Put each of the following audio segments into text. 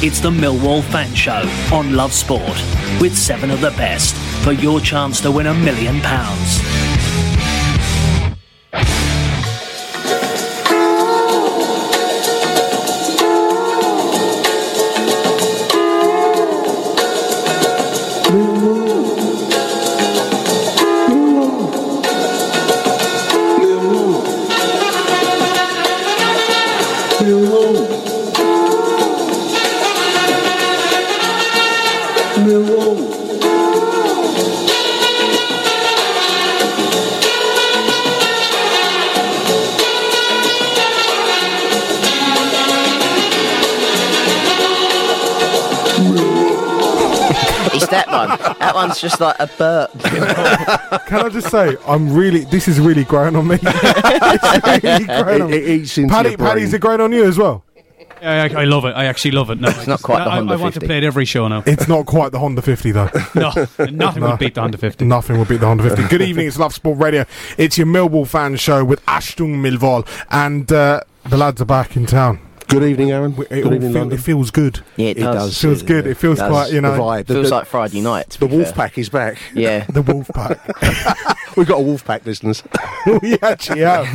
It's the Millwall Fan Show on Love Sport with seven of the best for your chance to win a million pounds. One. That one's just like a burp. Can I just say, I'm really. This is really growing on me. it's really growing on It, me. it eats into Paddy, your brain. Paddy's it growing on you as well? I, I love it. I actually love it. No, it's not quite the I, Honda I want to 50. play it every show now. It's not quite the Honda 50 though. No, nothing No. would beat the Honda 50. Nothing will beat the Honda 50. Good evening, it's Love Sport Radio. It's your Millwall fan show with Ashton Millwall, and uh, the lads are back in town. Good evening, Aaron. It, Good all evening, feel, it feels good. Yeah, it, It does. does. feels good. It feels Does. quite, you the know, vibe. The, Feels the, like Friday night. the be wolf fair. pack is back. Yeah. the wolf pack. We've got a wolf pack, listeners. we actually have.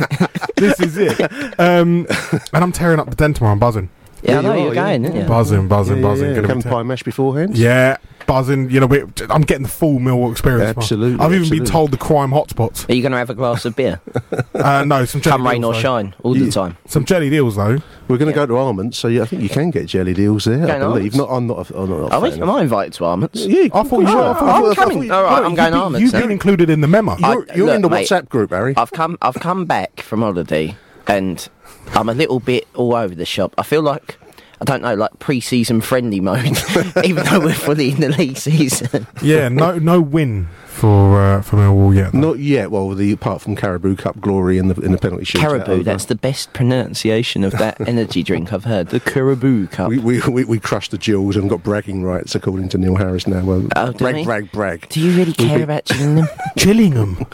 this is it. Um, and I'm tearing up the den tomorrow. I'm buzzing. Yeah, I Yeah, know you you're are, yeah. going, aren't you? Buzzing, buzzing, yeah, buzzing. yeah, Gonna be Having te- pie mash beforehand. Yeah, buzzing. You know, we, I'm getting the full Millwall experience. tomorrow. Absolutely, I've even been told the crime hotspots. Are you going to have a glass of beer? Uh, no, some jelly Come rain deals, or though. shine, all You- the time. Some jelly deals though. We're going to Yeah. go to Armand, so yeah, I think you can get jelly deals there. I Going believe. Armand's? Not, I'm not. A, I'm not Are we? Am I invited to Armand's? Yeah, I thought you sure. were. I I thought- thought- I I'm thought- coming. All right, No, I'm going you've Armand's. Been, you've been included in the memo. You're, I- you're look, in the WhatsApp group, Harry. I've come. I've come back from holiday, and I'm a little bit all over the shop. I feel like. I don't know, like pre-season friendly mode, even though we're fully in the league season. yeah, no, no win for uh, for Millwall yet. though. Not yet. Well, the apart from Caribou Cup glory in the in the penalty shootout. Caribou, over- that's the best pronunciation of that energy drink I've heard. The Caribou Cup. We, we, we, we crushed the Jewels and got bragging rights, according to Neil Harris now. Well, Oh, do brag, we? brag, brag. Do you really care be- about Gillingham? Gillingham.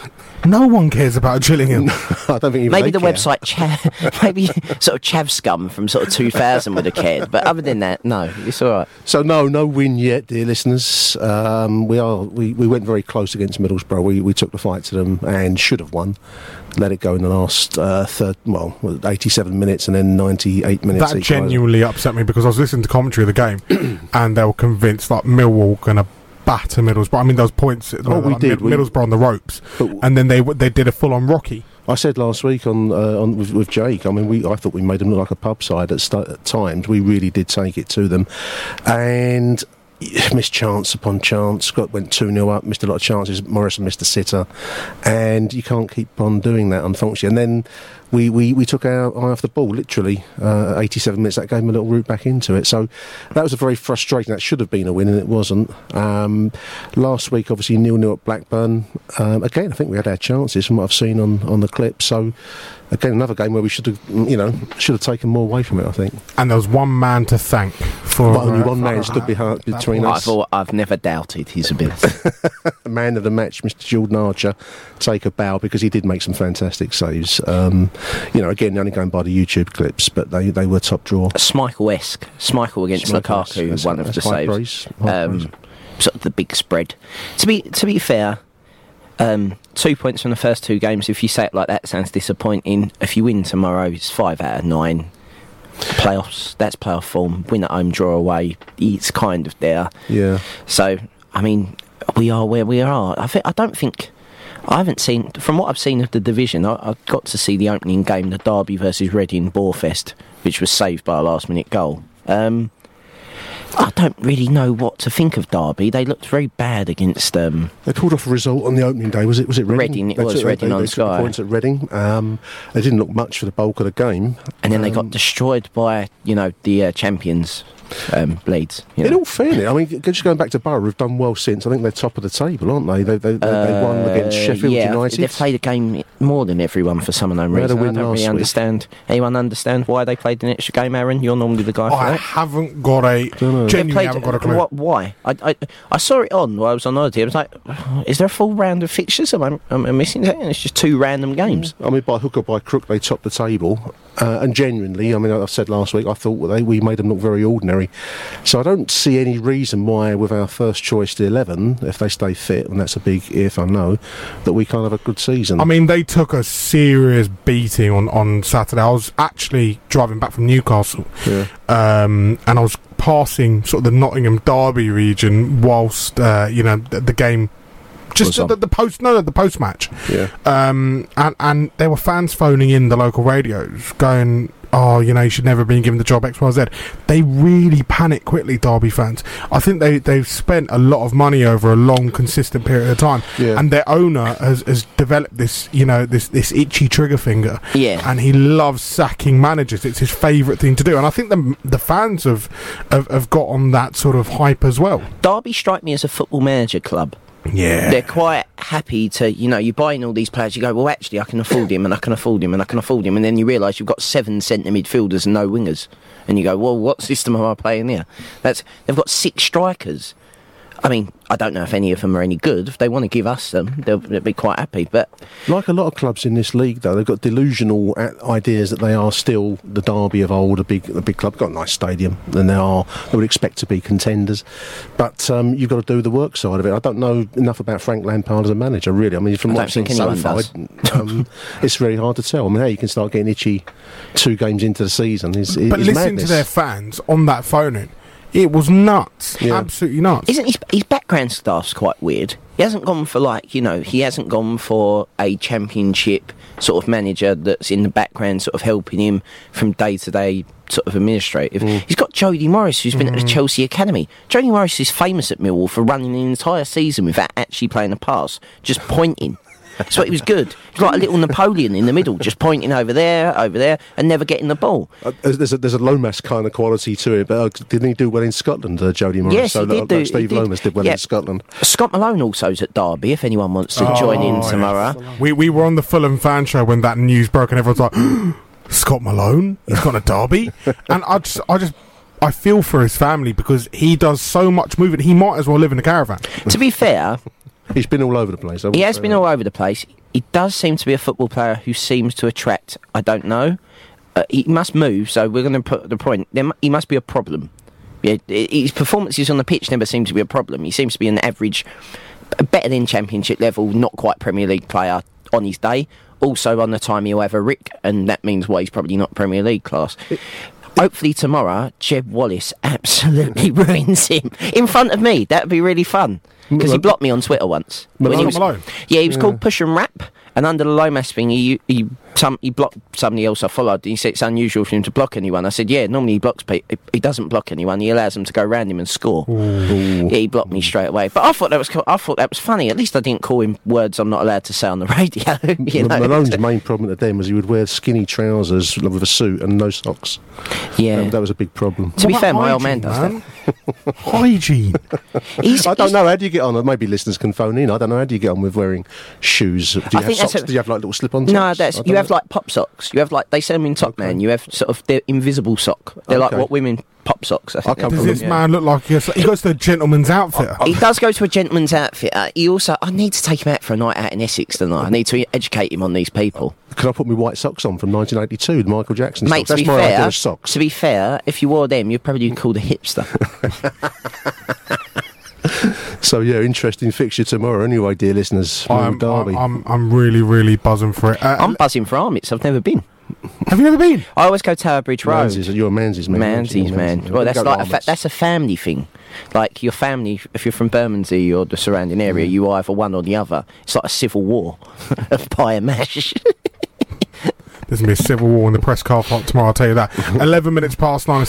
No one cares about Gillingham. I don't think even Maybe they the care. website, Chav, maybe sort of Chav scum from sort of 2000 would have cared. But other than that, no, it's all right. So no, no win yet, dear listeners. Um, we are we, we went very close against Middlesbrough. We we took the fight to them and should have won. Let it go in the last uh, third, well, 87 minutes and then 98 minutes. that genuinely upset me because I was listening to commentary of the game, and they were convinced like Millwall gonna batter Middlesbrough. I mean, those points. Oh, we like, did, we- Middlesbrough on the ropes, and then they they did a full on Rocky. I said last week on, uh, on with, with Jake. I mean, we I thought we made them look like a pub side at, st- at times. We really did take it to them, and missed chance upon chance. Scott went two 0 up, missed a lot of chances. Morison missed a sitter, and you can't keep on doing that, unfortunately. And then we, we, we took our eye off the ball. Literally, uh, 87 minutes. That gave them a little route back into it. So that was a very frustrating. That should have been a win, and it wasn't. Um, last week, obviously, nil nil at Blackburn. Um, again, I think we had our chances from what I've seen on, on the clip. So again, another game where we should have, you know, should have taken more away from it. I think. And there was one man to thank for But only uh, one man stood behind between us. I've, I've never doubted his ability. The man of the match, Mr. Jordan Archer, take a bow because he did make some fantastic saves. Um, you know, again, only going by the YouTube clips, but they, they were top draw. Schmeichel-esque. Schmeichel against Lukaku, That's- one of the high saves. praise, high praise. Um, sort of the big spread. To be to be fair, um, two points from the first two games. If you say it like that, sounds disappointing. If you win tomorrow, it's five out of nine. playoffs. That's playoff form. Win at home, draw away. It's kind of there. Yeah. So, I mean, we are where we are. I think I don't think. I haven't seen, from what I've seen of the division, I, I got to see the opening game, the Derby versus Reading Boarfest, which was saved by a last minute goal. Um, I don't really know what to think of Derby. They looked very bad against. Um, They pulled off a result on the opening day. Was it? Was it Reading? Reading, it was took- Reading they, on they took the points at Reading. Um, they didn't look much for the bulk of the game. and then they got Um, destroyed by, you know, the uh, champions, um, Leeds. You In know. all fairness, I mean, g- just going back to Borough, have done well since. I think they're top of the table, aren't they? They, they, they, they won against Uh, Sheffield yeah, United. They've played a game more than everyone for some unknown They had reason. I win don't last really week. understand. Anyone understand why they played an extra game, Aaron? You're normally the guy for I that. haven't got a genuinely played- haven't got a clue. What, why? I, I, I saw it on while I was on holiday. I was like, is there a full round of fixtures? Am I, am I missing something? It's just two random games. I mean, by hook or by crook, they topped the table. Uh, and genuinely, I mean, I've said last week, I thought they, we made them look very ordinary. So I don't see any reason why, with our first choice to 11, if they stay fit, and that's a big if I know, that we can't have a good season. I mean, they took a serious beating on, on Saturday. I was actually driving back from Newcastle, yeah. um, and I was passing sort of the Nottingham Derby region whilst uh, you know the, the game. Just the, the post, no, no, the post match, yeah. um, and and there were fans phoning in the local radios, going, "Oh, you know, you should never have been given the job X, Y, Z." They really panic quickly, Derby fans. I think they they've spent a lot of money over a long, consistent period of time, Yeah. and their owner has, has developed this, you know, this this itchy trigger finger, Yeah. and he loves sacking managers. It's his favourite thing to do, and I think the the fans have, have have got on that sort of hype as well. Derby strike me as a football manager club. Yeah, They're quite happy to, you know, you buy in all these players, you go, well, actually, I can afford him, and I can afford him, and I can afford him, and then you realise you've got seven centre midfielders and no wingers. And you go, well, what system am I playing here? That's They've got six strikers. I mean, I don't know if any of them are any good. If they want to give us them, they'll, they'll be quite happy. But Like a lot of clubs in this league, though, they've got delusional ideas that they are still the Derby of old, a big, a big club. Got a nice stadium, and they are. They would expect to be contenders, but um, you've got to do the work side of it. I don't know enough about Frank Lampard as a manager, really. I mean, from I what I've seen so far, um, it's very hard to tell. I mean, how you can start getting itchy two games into the season is, is but listen madness. to their fans on that phone. It was nuts, Yeah. absolutely nuts. isn't his, his background staff's quite weird? He hasn't gone for, like, you know, he hasn't gone for a championship sort of manager that's in the background sort of helping him from day to day sort of administrative. Mm. He's got Jody Morris, who's been at the mm. Chelsea Academy. Jody Morris is famous at Millwall for running an entire season without actually playing a pass, just pointing. That's what he was good. He's like a little Napoleon in the middle, just pointing over there, over there, and never getting the ball. Uh, there's a there's a Lomas kind of quality to it, but uh, didn't he do well in Scotland, uh, Jody Morris? Yes, so he like- did do- like Steve he did. Lomas did well Yeah. in Scotland. Scott Malone also's at Derby, if anyone wants to join in Oh, tomorrow. We we were on the Fulham fan show when that news broke, and everyone's like, "Scott Malone, he's got a derby," and I just I just I feel for his family because he does so much moving. He might as well live in a caravan. to be fair, He's been all over the place. He has been that. all over the place. He does seem to be a football player who seems to attract. I don't know. Uh, he must move, so we're going to put the point. There, he must be a problem. Yeah, his performances on the pitch never seem to be a problem. He seems to be an average, better than Championship level, not quite Premier League player on his day. Also, on the time he'll have a Rick, and that means why he's probably not Premier League class. Hopefully tomorrow, Jed Wallace absolutely ruins him in front of me. That would be really fun because he blocked me on Twitter once. When he was- Malone? yeah, he was called Push and Rap, and under the Lomas thing, he he some he blocked somebody else I followed. He said it's unusual for him to block anyone. I said, yeah, normally he blocks people. He doesn't block anyone. He allows them to go round him and score. Yeah, he blocked me straight away. But I thought that was cool. I thought that was funny. At least I didn't call him words I'm not allowed to say on the radio. you know? Malone's main problem to them was he would wear skinny trousers with a suit and no socks. yeah. Um, that was a big problem. to be fair, about my old man hygiene, does that. Hygiene. He's, I don't he's- know. How do you get on? Maybe listeners can phone in. I don't know. How do you get on with wearing shoes? Do you I have socks? a- Do you have like little slip-on No, socks? that's you have like pop socks. You have like they sell them in Top Okay. Man. You have sort of they're invisible sock. They're like Okay. what women pop socks. I think I Does from called, this yeah. man look like he goes, he goes to a gentleman's outfit? He does go to a gentleman's outfit. Uh, he also, I need to take him out for a night out in Essex tonight. I need to educate him on these people. Can I put my white socks on from 1982, the Michael Jackson Mate, socks? That's be my idea fair, of socks. to be fair, if you wore them, you'd probably be called a hipster. So yeah, interesting fixture tomorrow. Anyway, dear listeners, I'm, Derby. I'm I'm really really buzzing for it. Uh, I'm buzzing for Armits. I've never been. Have you never been? I always go Tower Bridge Road. Manzies, you're a Manzies man. aren't? Manzies, man. Manzies Well, that's like a fa- that's a family thing. Like your family, if you're from Bermondsey or the surrounding area, Mm. you either one or the other. It's like a civil war of pie and mash. There's gonna be a civil war in the press car park tomorrow. I'll tell you that. Eleven minutes past nine and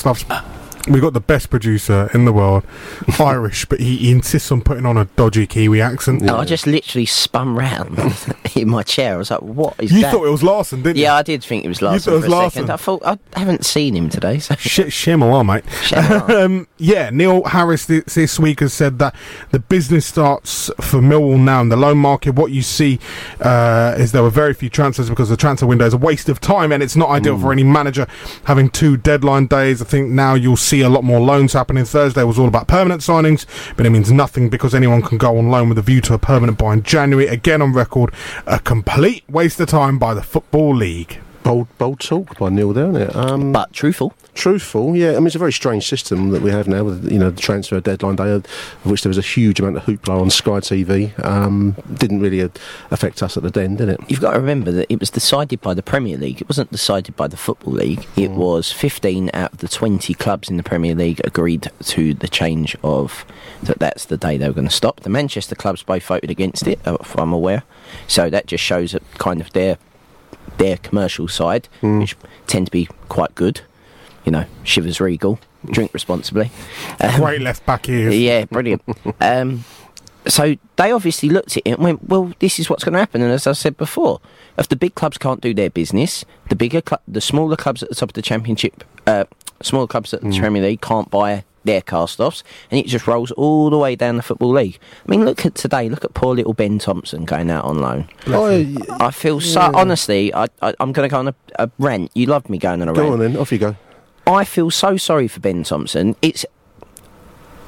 stuff. We got the best producer in the world, Irish, but he, he insists on putting on a dodgy Kiwi accent. And I just literally spun round in my chair. I was like, "What is You that?" thought it was Larson, didn't yeah, you? Yeah, I did think it was Larson thought it for was a Larson? second. I thought I haven't seen him today. So Shit, Shimmer, mate. Shimmer. um, yeah, Neil Harris thi- this week has said that the business starts for Millwall now in the loan market. What you see uh, is there were very few transfers because the transfer window is a waste of time and it's not ideal for any manager having two deadline days. I think now you'll see a lot more loans happening. Thursday was all about permanent signings, but it means nothing because anyone can go on loan with a view to a permanent buy in January. Again on record, a complete waste of time by the Football League. Bold, bold talk by Neil there, isn't it? Um, but truthful. truthful, yeah. I mean, it's a very strange system that we have now with you know the transfer deadline day, of which there was a huge amount of hoopla on Sky TV. Um, didn't really affect us at the den, did it? You've got to remember that it was decided by the Premier League. It wasn't decided by the Football League. It was 15 out of the 20 clubs in the Premier League agreed to the change of that. That's the day they were going to stop. The Manchester clubs both voted against it, uh, if I'm aware. So that just shows that kind of their their commercial side, which tend to be quite good. You know, Chivas Regal, drink responsibly. Um, Great left back here. yeah, brilliant. um, so they obviously looked at it and went, "Well, this is what's going to happen." And as I said before, if the big clubs can't do their business, the bigger, cl- the smaller clubs at the top of the championship, uh, smaller clubs at the Premier League can't buy their cast-offs, and it just rolls all the way down the football league. I mean, look at today. Look at poor little Ben Thompson going out on loan. Oh, I, I feel so honestly. I, I, I'm going to go on a, a rant. You loved me going on a go rant. on then, off you go. I feel so sorry for Ben Thompson. It's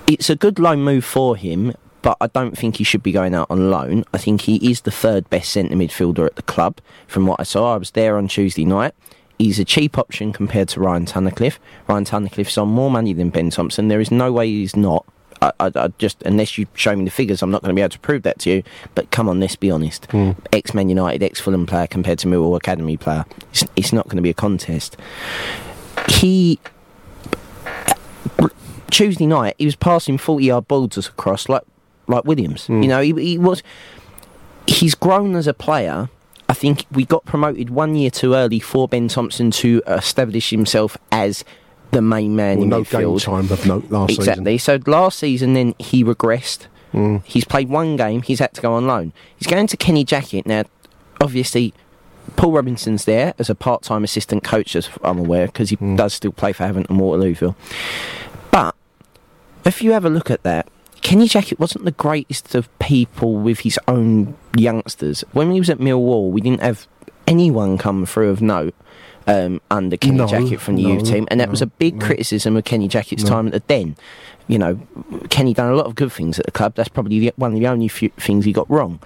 it's a good loan move for him, but I don't think he should be going out on loan. I think he is the third best centre midfielder at the club. From what I saw, I was there on Tuesday night. He's a cheap option compared to Ryan Tunnicliffe. Ryan Tunnicliffe's on more money than Ben Thompson. There is no way he's not. I, I, I just unless you show me the figures, I'm not going to be able to prove that to you. But come on, let's be honest. Hmm. Ex Man United, ex Fulham player compared to Millwall Academy player, it's, it's not going to be a contest. He Tuesday night, he was passing forty yard balls across like like Williams. Hmm. You know, he, he was. He's grown as a player. I think we got promoted one year too early for Ben Thompson to establish himself as the main man Well, in no game midfield. time of note last season. exactly. So last season, then he regressed. Mm. He's played one game. He's had to go on loan. He's going to Kenny Jackett now. Obviously, Paul Robinson's there as a part-time assistant coach, as I'm aware, because he Mm. does still play for Havant and Waterlooville. But if you have a look at that, Kenny Jackett wasn't the greatest of people with his own youngsters. When he was at Millwall, we didn't have anyone come through of note um, under Kenny No, Jackett from the no, youth team, and that no, was a big criticism of Kenny Jackett's time at the Den. You know, Kenny done a lot of good things at the club. That's probably the, one of the only few things he got wrong.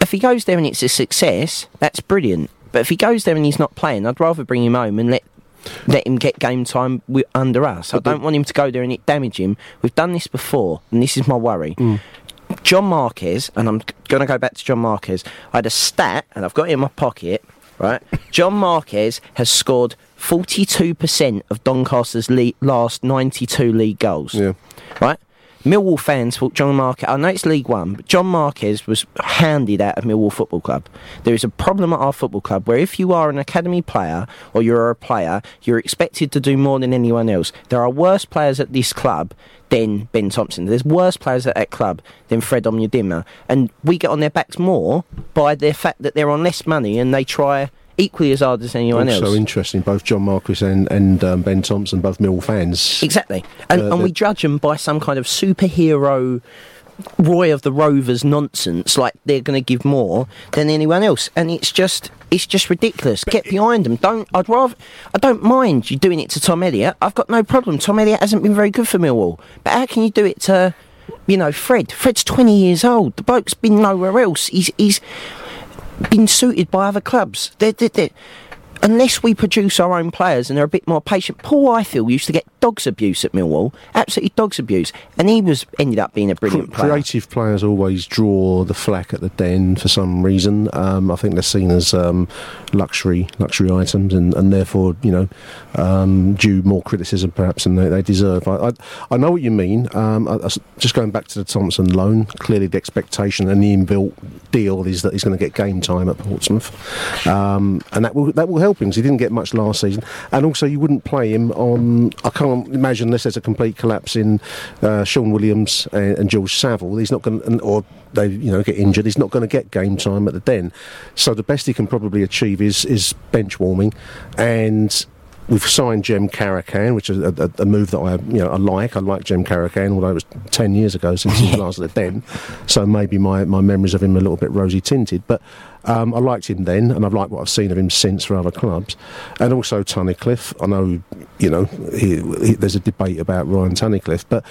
If he goes there and it's a success, that's brilliant. But if he goes there and he's not playing, I'd rather bring him home and let let him get game time wi- under us. I don't want him to go there and it damage him. We've done this before, and this is my worry. Mm. John Marquis, and I'm going to go back to John Marquis. I had a stat, and I've got it in my pocket, right? John Marquis has scored 42% of Doncaster's le- last 92 league goals Yeah. right? Millwall fans thought John Marquis. I know it's League One, but John Marquis was handed out of Millwall Football Club. There is a problem at our football club where if you are an academy player or you're a player, you're expected to do more than anyone else. There are worse players at this club than Ben Thompson. There's worse players at that club than Fred Onyedinma, and we get on their backs more by the fact that they're on less money and they try equally as hard as anyone Also else. So interesting, both John Marquis and, and um, Ben Thompson, both Mill fans. Exactly. And, Uh, and we judge them by some kind of superhero Roy of the Rovers nonsense, like they're going to give more than anyone else. And it's just. It's just ridiculous. Get behind them. Don't. I'd rather. I don't mind you doing it to Tom Elliott. I've got no problem. Tom Elliott hasn't been very good for Millwall. But how can you do it to, you know, Fred? Fred's twenty years old. The bloke's been nowhere else. He's he's been suited by other clubs. They're, they're, they're- unless we produce our own players and they're a bit more patient. Paul Ifill used to get dog's abuse at Millwall, absolutely dog's abuse, and he was ended up being a brilliant player. Creative players always draw the flack at the den for some reason. Um, I think they're seen as um, luxury luxury items, and, and therefore you know um, due more criticism perhaps than they, they deserve. I, I, I know what you mean. Um, I, I just going back to the Thompson loan, clearly the expectation and the inbuilt deal is that he's going to get game time at Portsmouth, um, and that will that will help him because he didn't get much last season. And also, you wouldn't play him on. I can't imagine unless there's a complete collapse in uh, Shaun Williams and, and George Saville. He's not going, to or they you know get injured. He's not going to get game time at the Den. So the best he can probably achieve is is bench warming, and. We've signed Jem Karacan, which is a, a, a move that I, you know, I like. I like Jem Karacan, although it was ten years ago since he was last at the Den, so maybe my, my memories of him are a little bit rosy tinted. But um, I liked him then, and I've liked what I've seen of him since for other clubs, and also Tunnicliffe. I know, you know, he, he, there's a debate about Ryan Tunnicliffe, but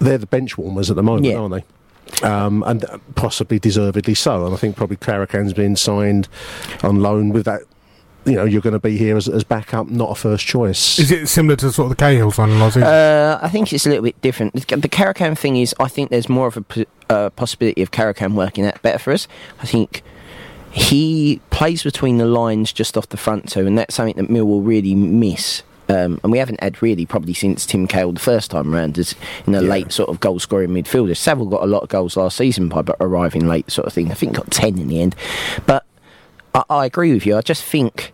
they're the bench warmers at the moment, Yeah. aren't they? Um, and possibly deservedly so. And I think probably Karacan's been signed on loan with that. You know, you're going to be here as, as backup, not a first choice. Is it similar to sort of the Cahill signing last season? Uh, I think it's a little bit different. The the Karacan thing is, I think there's more of a p- uh, possibility of Karacan working out better for us. I think he plays between the lines just off the front two, and that's something that Millwall really miss. Um, and we haven't had really probably since Tim Cahill the first time round as in a late sort of goal scoring midfielder. Saville got a lot of goals last season by but arriving late sort of thing. I think got ten in the end. But I, I agree with you. I just think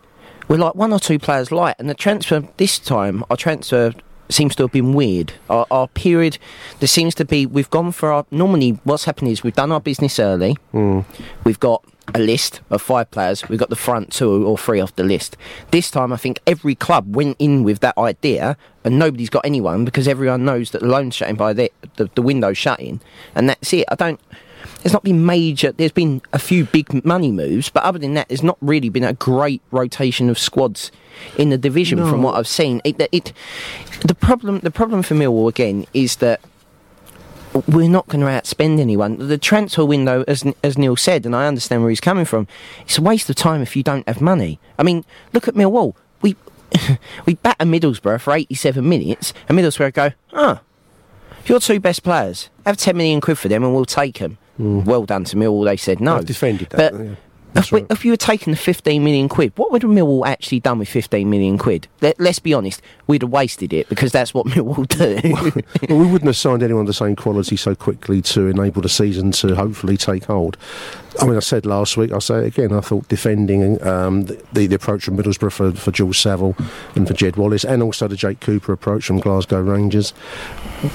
we're like one or two players light, and the transfer this time, our transfer seems to have been weird. Our, our period, there seems to be. We've gone for our. Normally, what's happened is we've done our business early. Hmm. We've got a list of five players. We've got the front two or three off the list. This time, I think every club went in with that idea, and nobody's got anyone because everyone knows that the loan's shutting by the the, the window's shutting, and that's it. I don't. There's not been major. There's been a few big money moves, but other than that, there's not really been a great rotation of squads in the division from what I've seen. It, it, the problem, the problem for Millwall again is that we're not going to outspend anyone. The transfer window, as as Neil said, and I understand where he's coming from, it's a waste of time if you don't have money. I mean, look at Millwall. We we batter Middlesbrough for 87 minutes, and Middlesbrough go, ah, your two best players, have 10 million quid for them, and we'll take them. Mm. Well done to Millwall. They said no. I've defended that, But yeah. If, we, right. if you had taken the 15 million quid, what would Millwall actually done with 15 million quid? Let, let's be honest, we'd have wasted it because that's what Millwall do. well, we wouldn't have signed anyone of the same quality so quickly to enable the season to hopefully take hold. I mean, I said last week, I'll say it again, I thought defending um, the, the approach from Middlesbrough for, for Jules Saville and for Jed Wallace, and also the Jake Cooper approach from Glasgow Rangers,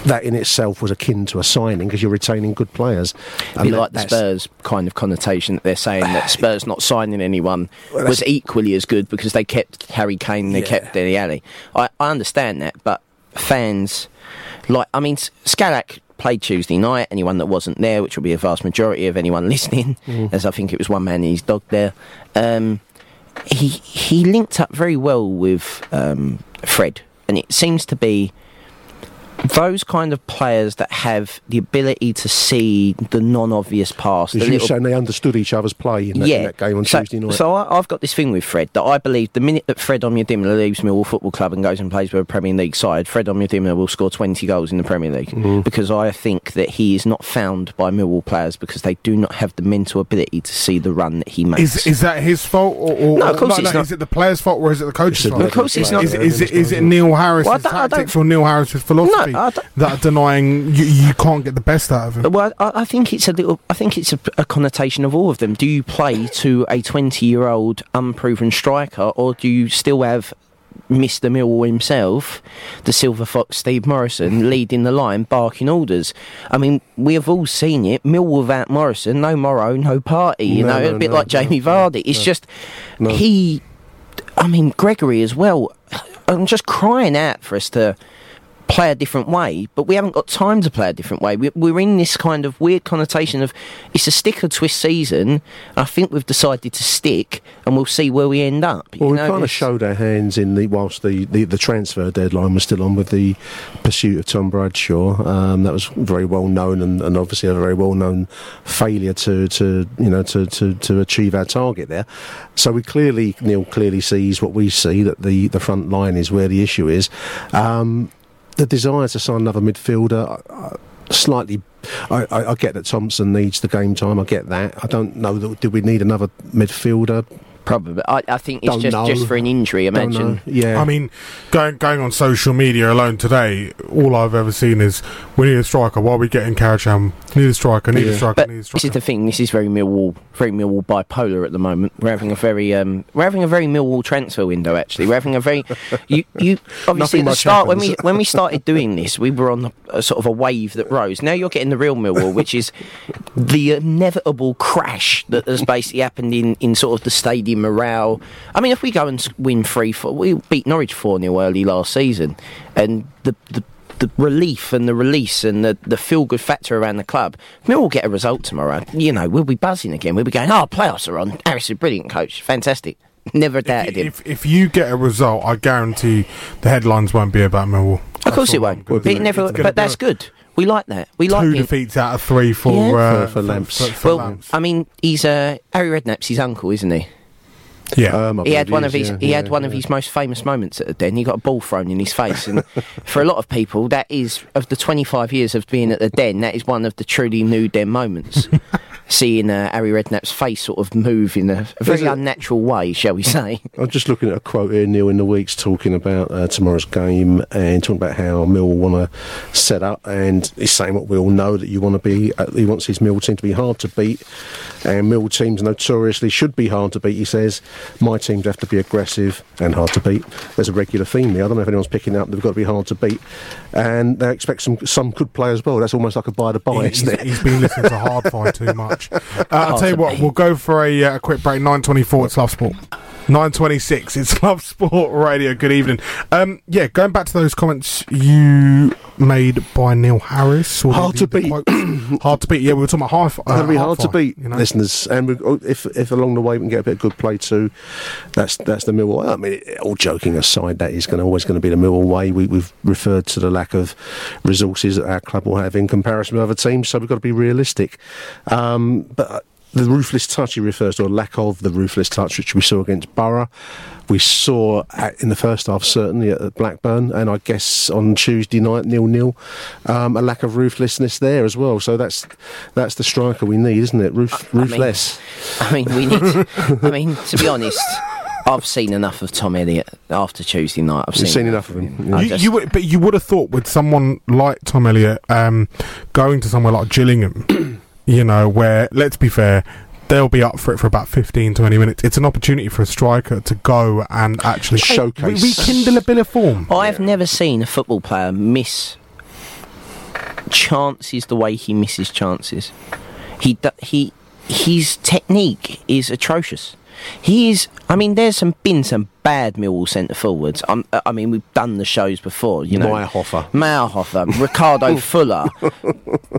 that in itself was akin to a signing because you're retaining good players. a bit that- like the Spurs kind of connotation that they're saying that Spurs not signing anyone was equally as good because they kept Harry Kane, and they Yeah. kept Dele Alli. I, I understand that, but fans like I mean, Skalak played Tuesday night. Anyone that wasn't there, which will be a vast majority of anyone listening, as I think it was one man and his dog there. Um, he he linked up very well with um, Fred, and it seems to be those kind of players that have the ability to see the non-obvious pass. the you were little- saying, they understood each other's play in that, in that game on so, Tuesday night. So I, I've got this thing with Fred that I believe the minute that Fred Onyedinma leaves Millwall Football Club and goes and plays with a Premier League side, Fred Onyedinma will score 20 goals in the Premier League Mm-hmm. because I think that he is not found by Millwall players because they do not have the mental ability to see the run that he makes. Is is that his fault or, or No, of course no, it's no, not. Is it the player's fault or is it the coach's fault? Of course it's not. Is, it- is it is it Neil Harris's Well, I don't- I don't- tactics or Neil Harris's philosophy No, I don't- that are denying you, you can't get the best out of him? Well, I, I think it's a little. I think it's a, a connotation of all of them. Do you play to a twenty-year-old unproven striker, or do you still have Mr. Millwall himself, the Silver Fox Steve Morison, leading the line, barking orders? I mean, we have all seen it. Millwall without Morison, no Morrow, no party. You No, know, no, a bit no, like Jamie Vardy. It's just he. I mean, Gregory as well. I'm just crying out for us to play a different way, but we haven't got time to play a different way. We, we're in this kind of weird connotation of it's a stick or twist season. I think we've decided to stick, and we'll see where we end up. Well, you we kind of showed our hands in the whilst the, the, the transfer deadline was still on with the pursuit of Tom Bradshaw. Um, that was very well known, and, and obviously a very well known failure to, to you know to, to, to achieve our target there. So we clearly Neil clearly sees what we see that the, the front line is where the issue is. Um, the desire to sign another midfielder. Slightly, I, I, I get that Thompson needs the game time. I get that. I don't know that. Do we need another midfielder? Probably. I, I think it's Don't just, know. just for an injury, Don't imagine. Yeah. I mean, going going on social media alone today, all I've ever seen is we need a striker. Why are we getting Karacan? Need a striker. Need a striker. But Need a this is the thing. This is very Millwall, very Millwall bipolar at the moment. We're having a very, um, we're having a very Millwall transfer window. Actually, we're having a very, you, you obviously Nothing at the much start when we when we started doing this, we were on a, a sort of a wave that rose. Now you're getting the real Millwall, which is the inevitable crash that has basically happened in, in sort of the stadium morale. I mean, if we go and win three, four, we beat Norwich four 0 early last season, and the the the relief and the release and the, the feel good factor around the club. We'll get a result tomorrow. You know, we'll be buzzing again. We'll be going, oh, playoffs are on. Harris is a brilliant coach. Fantastic. Never doubted him. if, if you get a result, I guarantee the headlines won't be about Millwall. of course it won't. gonna But, it never, but that's be good. We like that. We like Two being- defeats out of three for Yeah. uh, For- for Lamps. For, for Well, Lamps. I mean, he's uh, Harry Redknapp's his uncle, isn't he? Yeah. Um, he had one of his yeah, he had yeah, one of his most famous moments at the den. He got a ball thrown in his face, and for a lot of people, that is of the 25 years of being at the den, that is one of the truly new den moments. Seeing uh, Harry Redknapp's face sort of move in a, a very a- unnatural way, shall we say? I'm just looking at a quote here, Neil, in the weeks talking about uh, tomorrow's game and talking about how Mill want to set up, and he's saying what we all know that you want to be. Uh, he wants his Mill team to be hard to beat, and Mill teams notoriously should be hard to beat. He says my teams have to be aggressive and hard to beat. There's a regular theme there. I don't know if anyone's picking up. They've got to be hard to beat, and they expect some some good play as well. That's almost like a buy the buy, He's, isn't it? he's been listening to hard fight too much. Uh, I'll tell you what, we'll go for a, uh, a quick break. Nine twenty-four. It's Love Sport. Nine twenty-six. It's Love Sport Radio. Good evening. Um, yeah, going back to those comments you made by Neil Harris. or Hard to beat. hard to beat. Yeah, we were talking about high. It's going be uh, hard to beat, You know? listeners. And we, oh, if if along the way we can get a bit of good play too, that's that's the Millwall. I mean, all joking aside, that is going to always going to be the Millwall way. We, we've referred to the lack of resources that our club will have in comparison with other teams, so we've got to be realistic. Um, but. Uh, The ruthless touch he refers to, or lack of the ruthless touch, which we saw against Borough, we saw at, in the first half certainly at Blackburn, and I guess on Tuesday night nil nil, um, a lack of ruthlessness there as well. So that's that's the striker we need, isn't it? Ruth, I mean- ruthless. I mean, we need. I mean, to be honest, I've seen enough of Tom Elliott after Tuesday night. I've seen, seen enough of him. I You, just- you would, but you would have thought with someone like Tom Elliott um, going to somewhere like Gillingham, you know, where let's be fair, they'll be up for it for about 15, 20 minutes. It's an opportunity for a striker to go and actually Showcase. re- rekindle a bit of form. I've never seen a football player miss chances the way he misses chances. He he his technique is atrocious. He is. I mean, there's some been some bad Millwall centre forwards. Um, I mean, we've done the shows before. You know, Meyerhofer. Meyerhofer, Ricardo Fuller,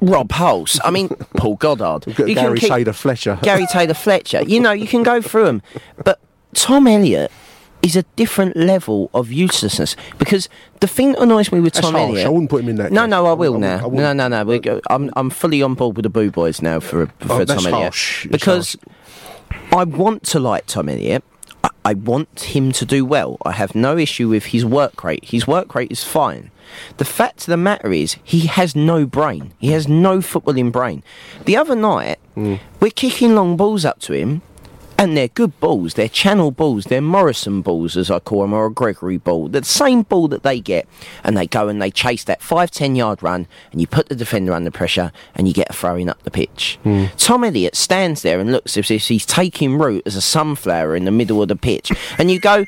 Rob Hulse. I mean, Paul Goddard. You Gary keep- Taylor Fletcher. Gary Taylor Fletcher. You know, you can go through them. But Tom Elliott is a different level of uselessness because the thing that annoys me with That's Tom harsh. Elliott. I wouldn't put him in that No, case. no, I I will wouldn't- now. I no, no, no. Go, I'm, I'm fully on board with the Boo Boys now for a for Oh, Tom Elliott harsh. I want to like Tom Elliott. I, I want him to do well. I have no issue with his work rate. His work rate is fine. The fact of the matter is, he has no brain. He has no footballing brain. The other night, Hmm. we're kicking long balls up to him, and they're good balls. They're channel balls. They're Morison balls, as I call them, or a Gregory ball. They're the same ball that they get, and they go and they chase that five, ten yard run, and you put the defender under pressure, and you get a throwing up the pitch. Hmm. Tom Elliott stands there and looks as if he's taking root as a sunflower in the middle of the pitch, and you go.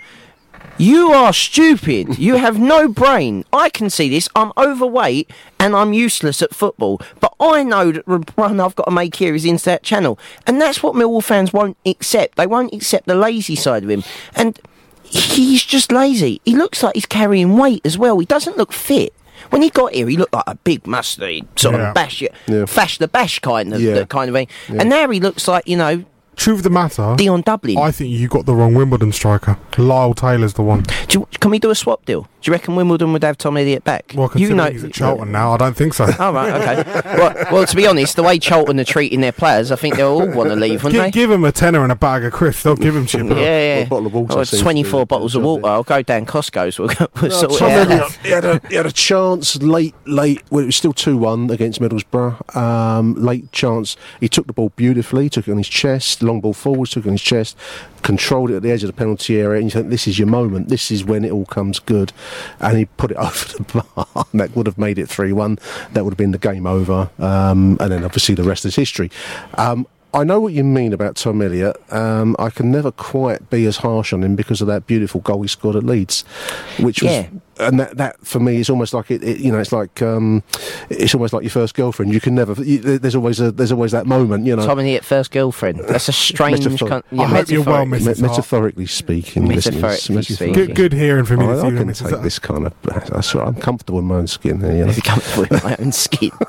You are stupid. You have no brain. I can see this. I'm overweight and I'm useless at football. But I know that the run I've got to make here is into that channel. And that's what Millwall fans won't accept. They won't accept the lazy side of him. And he's just lazy. He looks like he's carrying weight as well. He doesn't look fit. When he got here, he looked like a big musty sort Yeah. of bash, Yeah. fash the bash kind of Yeah. kind of thing. And now he looks like you know Truth of the matter, Dion Dublin. I think you got the wrong Wimbledon striker. Lyle Taylor's the one. Do you, can we do a swap deal? Do you reckon Wimbledon would have Tom Elliott back? Well, you know, he's at Charlton now, I don't think so. Oh right, okay. well, well, to be honest, the way Charlton are treating their players, I think they'll all want to leave, wouldn't Gi- they? give him a tenner and a bag of crisps. They'll give him chip. yeah, yeah. a bottle of water Oh, 24 bottles of water. I'll go down Costco's. We'll, go- we'll sort Tom it out. Elliott, he had, a, he had a chance late, late. Well, it was still two one against Middlesbrough. Um, late chance. He took the ball beautifully. Took it on his chest. Long ball forwards. Took it on his chest. Controlled it at the edge of the penalty area. And you think this is your moment. This is when it all comes good. And he put it over the bar. That would have made it three one. That would have been the game over. Um, and then obviously the rest is history. Um, I know what you mean about Tom Elliott. Um, I can never quite be as harsh on him because of that beautiful goal he scored at Leeds, which was Yeah. and that, that for me is almost like it, it you know it's like um, it's almost like your first girlfriend you can never you, there's always a there's always that moment you know Tom Elliott, first girlfriend. That's a strange. Metaphor- Con- I hope you're well, metaphorically. Mrs. Me- metaphorically speaking listeners, Metaphorically metaphorically. speaking. Good, good hearing from you. I, I evening, can Mrs. take this kind of. I swear, I'm comfortable in my own skin. here, You know? Comfortable in my own skin.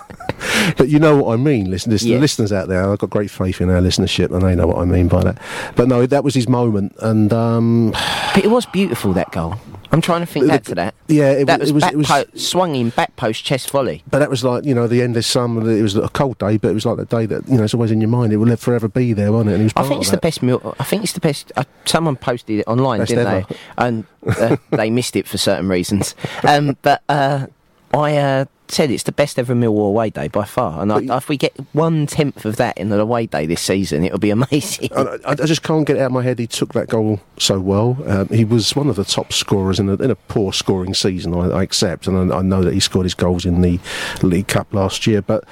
but you know what I mean. Listen, listen Yeah. the listeners out there, I've got great faith in our listenership, and they know what I mean by that. But no, that was his moment, and um, But it was beautiful that goal. I'm trying to think The- back to that. yeah, it that was- it was- back it was- po- swung in back post chest volley. But that was like you know the endless summer. It was a cold day, but it was like that day that you know it's always in your mind. It will forever be there, won't it? Was I think it's the best meal. I think it's the best. Uh, someone posted it online, Best didn't ever. they? And uh, they missed it for certain reasons. Um, but uh, I uh, said it's the best ever Millwall away day by far. And I, if we get one tenth of that in an away day this season, it'll be amazing. I, I just can't get it out of my head. He took that goal so well. Um, he was one of the top scorers in a, in a poor scoring season. I, I accept, and I, I know that he scored his goals in the League Cup last year. But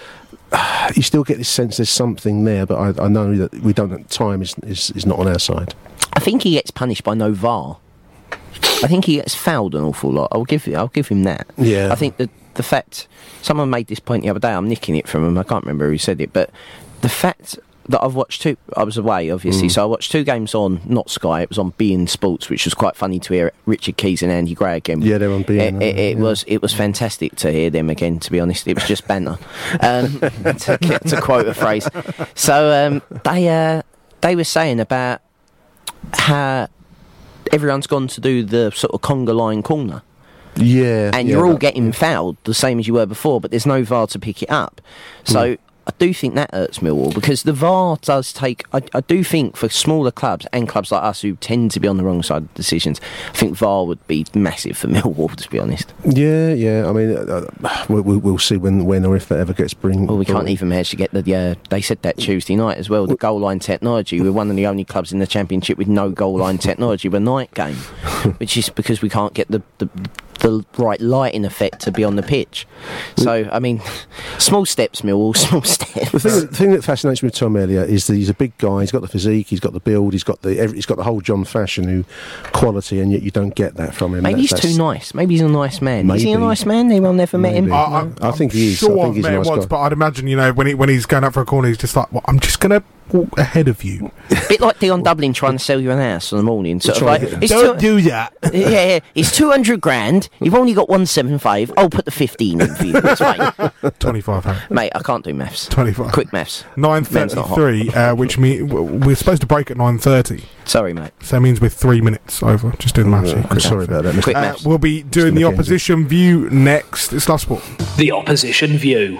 uh, you still get this sense there's something there. But I, I know that we don't. Time is, is is not on our side. I think he gets punished by no VAR. I think he gets fouled an awful lot. I'll give I'll give him that. Yeah. I think that the fact someone made this point the other day. I'm nicking it from him. I can't remember who said it, but the fact that I've watched two. I was away, obviously, Mm. so I watched two games on not Sky. It was on beIN Sports, which was quite funny to hear Richard Keys and Andy Gray again. Yeah, they're on beIN, It, it, it Yeah. was it was fantastic to hear them again. To be honest, it was just banter. Um, to, to quote a phrase. So um, they uh, they were saying about how everyone's gone to do the sort of conga line corner, Yeah, and yeah, you're all that- getting fouled the same as you were before, but there's no VAR to pick it up. So. Hmm. I do think that hurts Millwall because the VAR does take. I, I do think for smaller clubs and clubs like us who tend to be on the wrong side of decisions, I think VAR would be massive for Millwall. To be honest, Yeah, yeah. I mean, uh, uh, we'll, we'll we'll see when when or if that ever gets bring. well, we can't even manage to get the. Uh, they said that Tuesday night as well. The goal line technology. We're one of the only clubs in the championship with no goal line technology. We're night game, which is because we can't get the. the the right lighting effect to be on the pitch. So, I mean, small steps, Millwall, small steps. The thing, the thing that fascinates me with Tom Elliott is that he's a big guy. He's got the physique, he's got the build, he's got the every, he's got the whole John Fashanu quality, and yet you don't get that from him. Maybe he's too nice. Maybe he's a nice man. Is he a nice man? Anyone never met him? Maybe. I, I'm, I think he is. Sure, I think he's a nice once, guy. but I'd imagine you know when he when he's going up for a corner, he's just like, well, I'm just gonna walk ahead of you. A bit like Dion Dublin trying to sell you an house in the morning. Sort of like, and hit him. it's Don't two- do that. yeah, yeah, it's two hundred grand. You've only got one seven five. I'll put the fifteen in for you. It's fine, Twenty-five. Harry. mate. I can't do maths. 25. Quick maths. Nine Men's not hot. thirty-three, uh, which mean we're supposed to break at nine thirty. Sorry, mate. So that means we're three minutes over. Just doing the maths. Yeah, here, sorry about that. Quick Uh, maths. we'll be doing the opposition view next. It's Love Sport. The opposition view.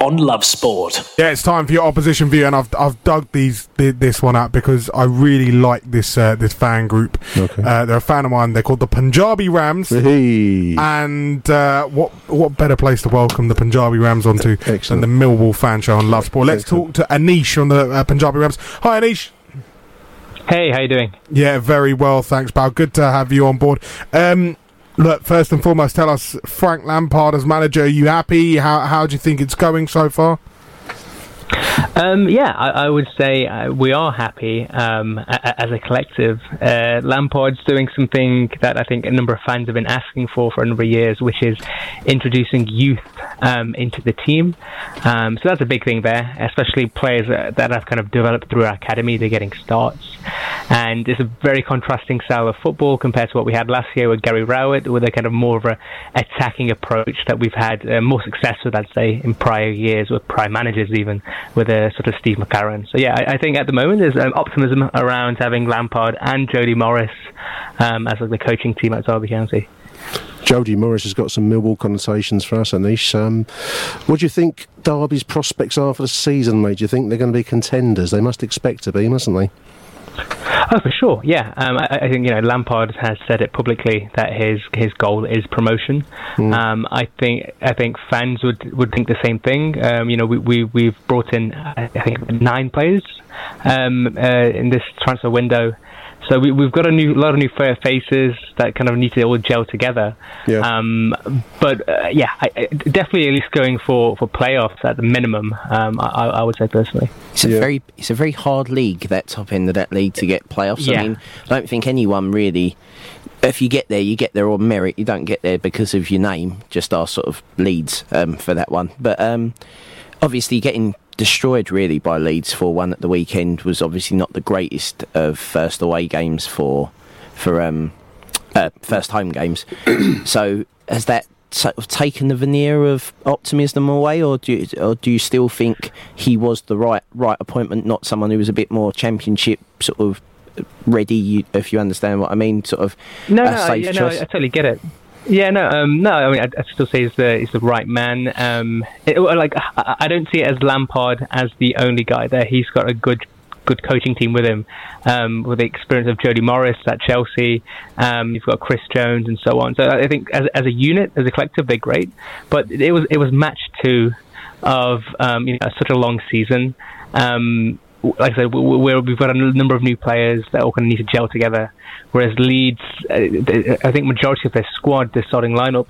On Love Sport. Yeah, it's time for your opposition view, and I've I've dug these th- this one out because I really like this uh, this fan group. Okay. Uh, they're a fan of mine. They're called the Punjabi Rams. Hey. And uh, what what better place to welcome the Punjabi Rams onto than the Millwall fan show on Love Sport? Let's talk to Anish on the uh, Punjabi Rams. Hi, Anish. Hey, how you doing? Yeah, very well, thanks, pal. Good to have you on board. Um, look, first and foremost, tell us Frank Lampard as manager. Are you happy? How how do you think it's going so far? Um, yeah, I, I would say uh, we are happy um, a, a- as a collective. Uh, Lampard's doing something that I think a number of fans have been asking for for a number of years, which is introducing youth um, into the team. Um, so that's a big thing there, especially players that, that have kind of developed through our academy. They're getting starts, and it's a very contrasting style of football compared to what we had last year with Gary Rowett, with a kind of more of a attacking approach that we've had uh, more success with, I'd say, in prior years with prior managers even with a sort of Steve McClaren. So yeah, I, I think at the moment there's um, optimism around having Lampard and Jody Morris um, as like the coaching team at Derby County. Jody Morris has got some Millwall connotations for us, Anish. Um, what do you think Derby's prospects are for the season, mate? Do you think they're going to be contenders? They must expect to be, mustn't they? Oh, for sure, yeah. Um, I, I think you know Lampard has said it publicly that his his goal is promotion. Um, I think I think fans would, would think the same thing. Um, you know, we, we we've brought in I think nine players um, uh, in this transfer window. So we, we've got a new lot of new fair faces that kind of need to all gel together. Yeah. Um, but uh, yeah, I, I, definitely at least going for, for playoffs at the minimum. Um, I, I I would say personally. It's a very it's a very hard league that top end of that league to get playoffs. Yeah. I mean, I don't think anyone really. If you get there, you get there on merit. You don't get there because of your name. Just our sort of leads um, for that one. But um, obviously, getting destroyed really by Leeds for one at the weekend was obviously not the greatest of first away games for for um, uh, first home games. so has that sort of taken the veneer of optimism away, or do you, or do you still think he was the right right appointment, not someone who was a bit more championship sort of ready? If you understand what I mean, sort of No, no, yeah, no, I totally get it. Yeah, no, um, no. I mean, I, I still say he's the he's the right man. Um, it, like I, I don't see it as Lampard as the only guy there. He's got a good good coaching team with him, um, with the experience of Jody Morris at Chelsea. Um, you've got Chris Jones and so on. So I think as as a unit, as a collective, they're great. But it was it was match two of um, you know such a long season. Um, like I said, we- we've got a number of new players that all kind of need to gel together. Whereas Leeds, uh, I think majority of their squad, their starting lineup,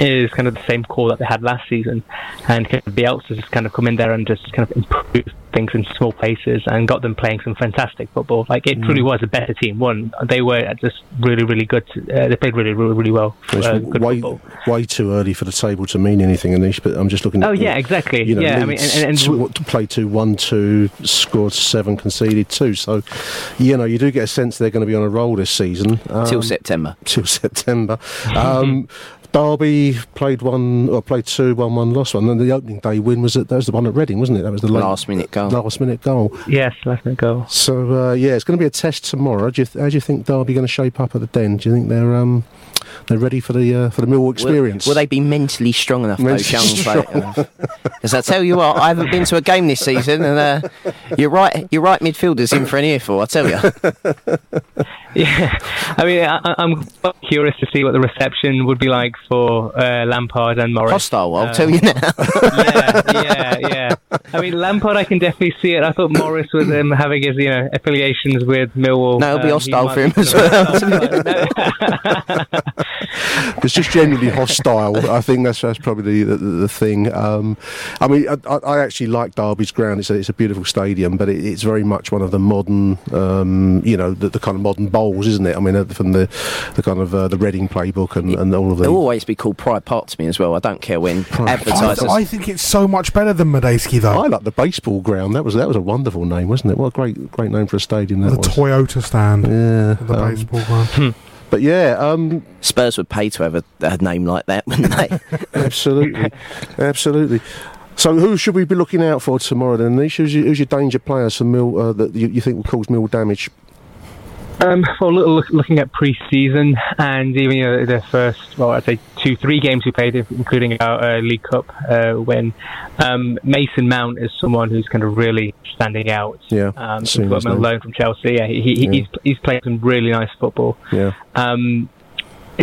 is kind of the same core that they had last season, and kind of Bielsa just kind of come in there and just kind of improve things in small places and got them playing some fantastic football. Like it Mm. truly was a better team. One, they were just really, really good. Uh, they played really, really, really well. It's Uh, good way, football. way too early for the table to mean anything, Anish, but I'm just looking Oh at. yeah, exactly. You know, yeah, I mean, Leeds and, and, s- what, played two, one, two, scored seven, conceded two. So, you know, you do get a sense they're going to be on a roll this season Till September. Till September. Um, Derby played one, or played two, one, one, lost one. And the opening day win was at, that was the one at Reading, wasn't it? That was the late- Last minute goal. Last minute goal. yes, last minute goal. So uh, yeah, it's going to be a test tomorrow. Do you th- how do you think Derby going to shape up at the Den? Do you think they're um, they're ready for the uh, for the Millwall experience. Will, will they be mentally strong enough, those young Mentally players? Because I tell you what, I haven't been to a game this season, and uh, you're right. You're right. Midfielders in for an earful. I tell you. Yeah, I mean, I, I'm quite curious to see what the reception would be like for uh, Lampard and Morris. Hostile, I'll Uh, tell you now. yeah, yeah, yeah. I mean, Lampard, I can definitely see it. I thought Morris was um, having his, you know, affiliations with Millwall. No, it'll be Um, hostile for him as well. it's just generally hostile. I think that's that's probably the, the, the thing. Um, I mean, I, I I actually like Derby's ground. It's a, it's a beautiful stadium, but it, it's very much one of the modern, um, you know, the, the kind of modern bowls, isn't it? I mean, uh, from the the kind of uh, the Reading playbook and, and all of the. It'll always be called Pride Park to me as well. I don't care when I, advertisers. I think it's so much better than Medeski though. I like the baseball ground. That was that was a wonderful name, wasn't it? What a great great name for a stadium that the was. Toyota stand. Yeah, The um, baseball ground. But yeah, um, Spurs would pay to have a, a name like that, wouldn't they? absolutely, absolutely. So, who should we be looking out for tomorrow then, Nish? Who's your, who's your danger players for Mill uh, that you, you think will cause Mill damage? Um, well, look, look, looking at pre-season and even you know, the first, well, I'd say two, three games we played, including our uh, League Cup uh, win. Um, Mason Mount is someone who's kind of really standing out. Yeah, Um, seen we've got him on loan from Chelsea. Yeah, he, he, Yeah. he's he's playing some really nice football. Yeah. Um,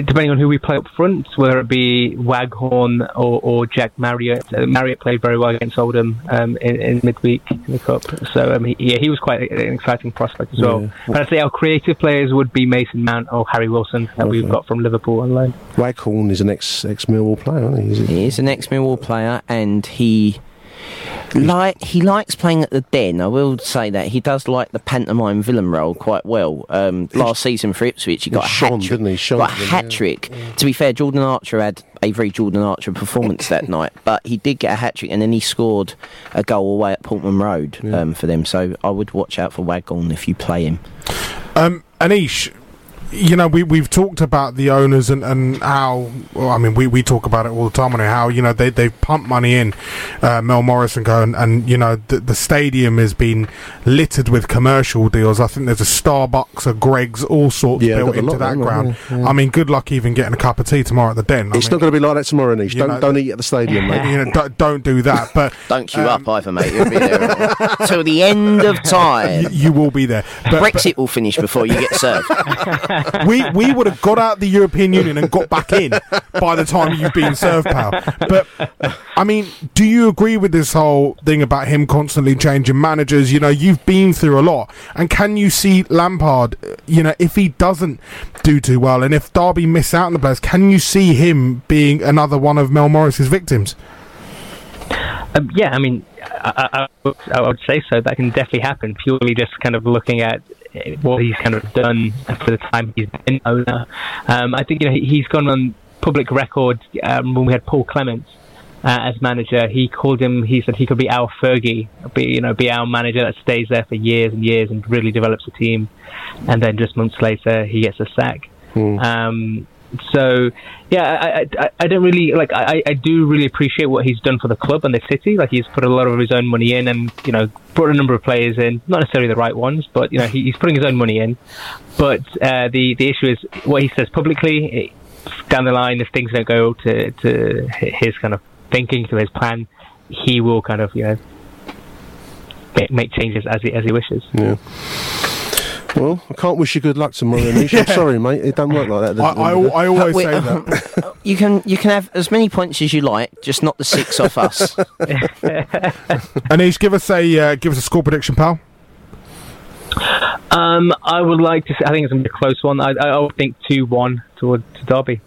depending on who we play up front, whether it be Waghorn or, or Jack Marriott. Uh, Marriott played very well against Oldham um, in, in midweek in the cup, so um, he, yeah, he was quite an exciting prospect as well. Yeah. But I'd say our creative players would be Mason Mount or Harry Wilson that we've got from Liverpool on loan. Waghorn is an ex ex Millwall player, isn't he? Is it? He is an ex-Millwall player, and he like he likes playing at the Den. I will say that he does like the pantomime villain role quite well. Um, last season for Ipswich, he got a shone, hat trick. didn't he? Shone, Got a hat trick. To be fair, Jordan Archer had a very Jordan Archer performance that night, but he did get a hat trick, and then he scored a goal away at Portman Road um, for them. So I would watch out for Waghorn if you play him. Um, Anish, you know, we, we've talked about the owners and, and how, well, I mean, we, we talk about it all the time on it, how, you know, they, they've pumped money in, uh, Mel Morris and go, and, and you know, the, the stadium has been littered with commercial deals. I think there's a Starbucks, a Greg's, all sorts Yeah, built got a lot into that ground. yeah, yeah. I mean, good luck even getting a cup of tea tomorrow at the Den. I It's mean, not going to be like that tomorrow, Nish. Don't know, don't eat at the stadium, mate. you know, don't, don't do that. But Don't queue Um, up either, mate. You'll be there till the end of time. you, you will be there. But, but Brexit will finish before you get served. we we would have got out the European Union and got back in by the time you've been served, pal. But I mean, do you agree with this whole thing about him constantly changing managers? You know, you've been through a lot, and can you see Lampard? You know, if he doesn't do too well, and if Derby miss out on the players, can you see him being another one of Mel Morris's victims? Um, yeah, I mean, I, I, I would- say so. That can definitely happen. Purely just kind of looking at what he's kind of done for the time he's been owner. Um, I think you know he, he's gone on public record um, when we had Paul Clements. Uh, as manager, he called him. He said he could be our Fergie, be you know, be our manager that stays there for years and years and really develops a team. And then just months later, he gets a sack. Um, so yeah, I, I, I- don't really like. I, I do really appreciate what he's done for the club and the city. Like he's put a lot of his own money in, and you know, brought a number of players in. Not necessarily the right ones, but you know, he, he's putting his own money in. But uh, the the issue is what he says publicly. It, down the line, if things don't go to to his kind of thinking, to his plan, he will kind of you know make, make changes as he as he wishes. Yeah. Well, I can't wish you good luck tomorrow, Nish. I'm sorry, mate. It don't work like that. I, I, I always Wait, say that. You can you can have as many points as you like, just not the six off us. Anish, give us a uh, give us a score prediction, pal. Um, I would like to. Say, I think it's gonna be a close one. I, I would think two one toward to Derby.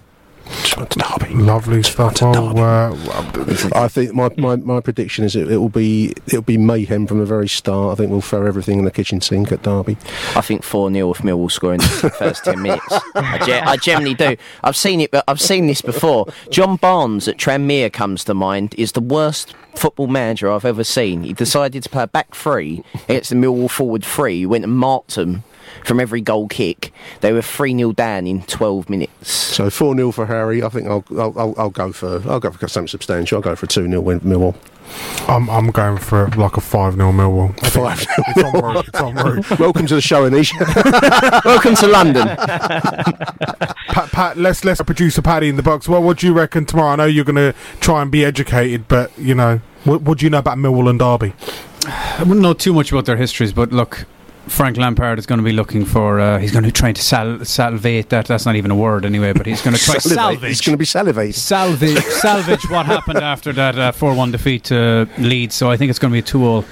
Lovely stuff. Oh, uh, I think my, my, my prediction is it, it will be it will be mayhem from the very start. I think we'll throw everything in the kitchen sink at Derby. I think four 0 if Millwall score in the first ten minutes. I, ge- I generally do. I've seen it, but I've seen this before. John Barnes at Tranmere comes to mind. Is the worst football manager I've ever seen. He decided to play a back three against the Millwall forward three. He went and marked them. From every goal kick. They were 3 0 down in 12 minutes. So four 0 for Harry. I think I'll, I'll I'll I'll go for I'll go for something substantial. I'll go for a two 0 win for Millwall. I'm, I'm going for like a 5 0 Millwall. Five It's on route. It's on. Welcome to the show, Anish. Welcome to London. Pat, Pat, let's let's producer Paddy in the box. Well, what do you reckon tomorrow? I know you're going to try and be educated, but you know, what, what do you know about Millwall and Derby? I wouldn't know too much about their histories, but look, Frank Lampard is going to be looking for. Uh, he's going to try to sal- salvate that. That's not even a word anyway, but he's going to try Salivate. salvage. He's going to be salivating. salvage, salvage what happened after that uh, 4-1 defeat to Leeds. So I think it's going to be a 2-all.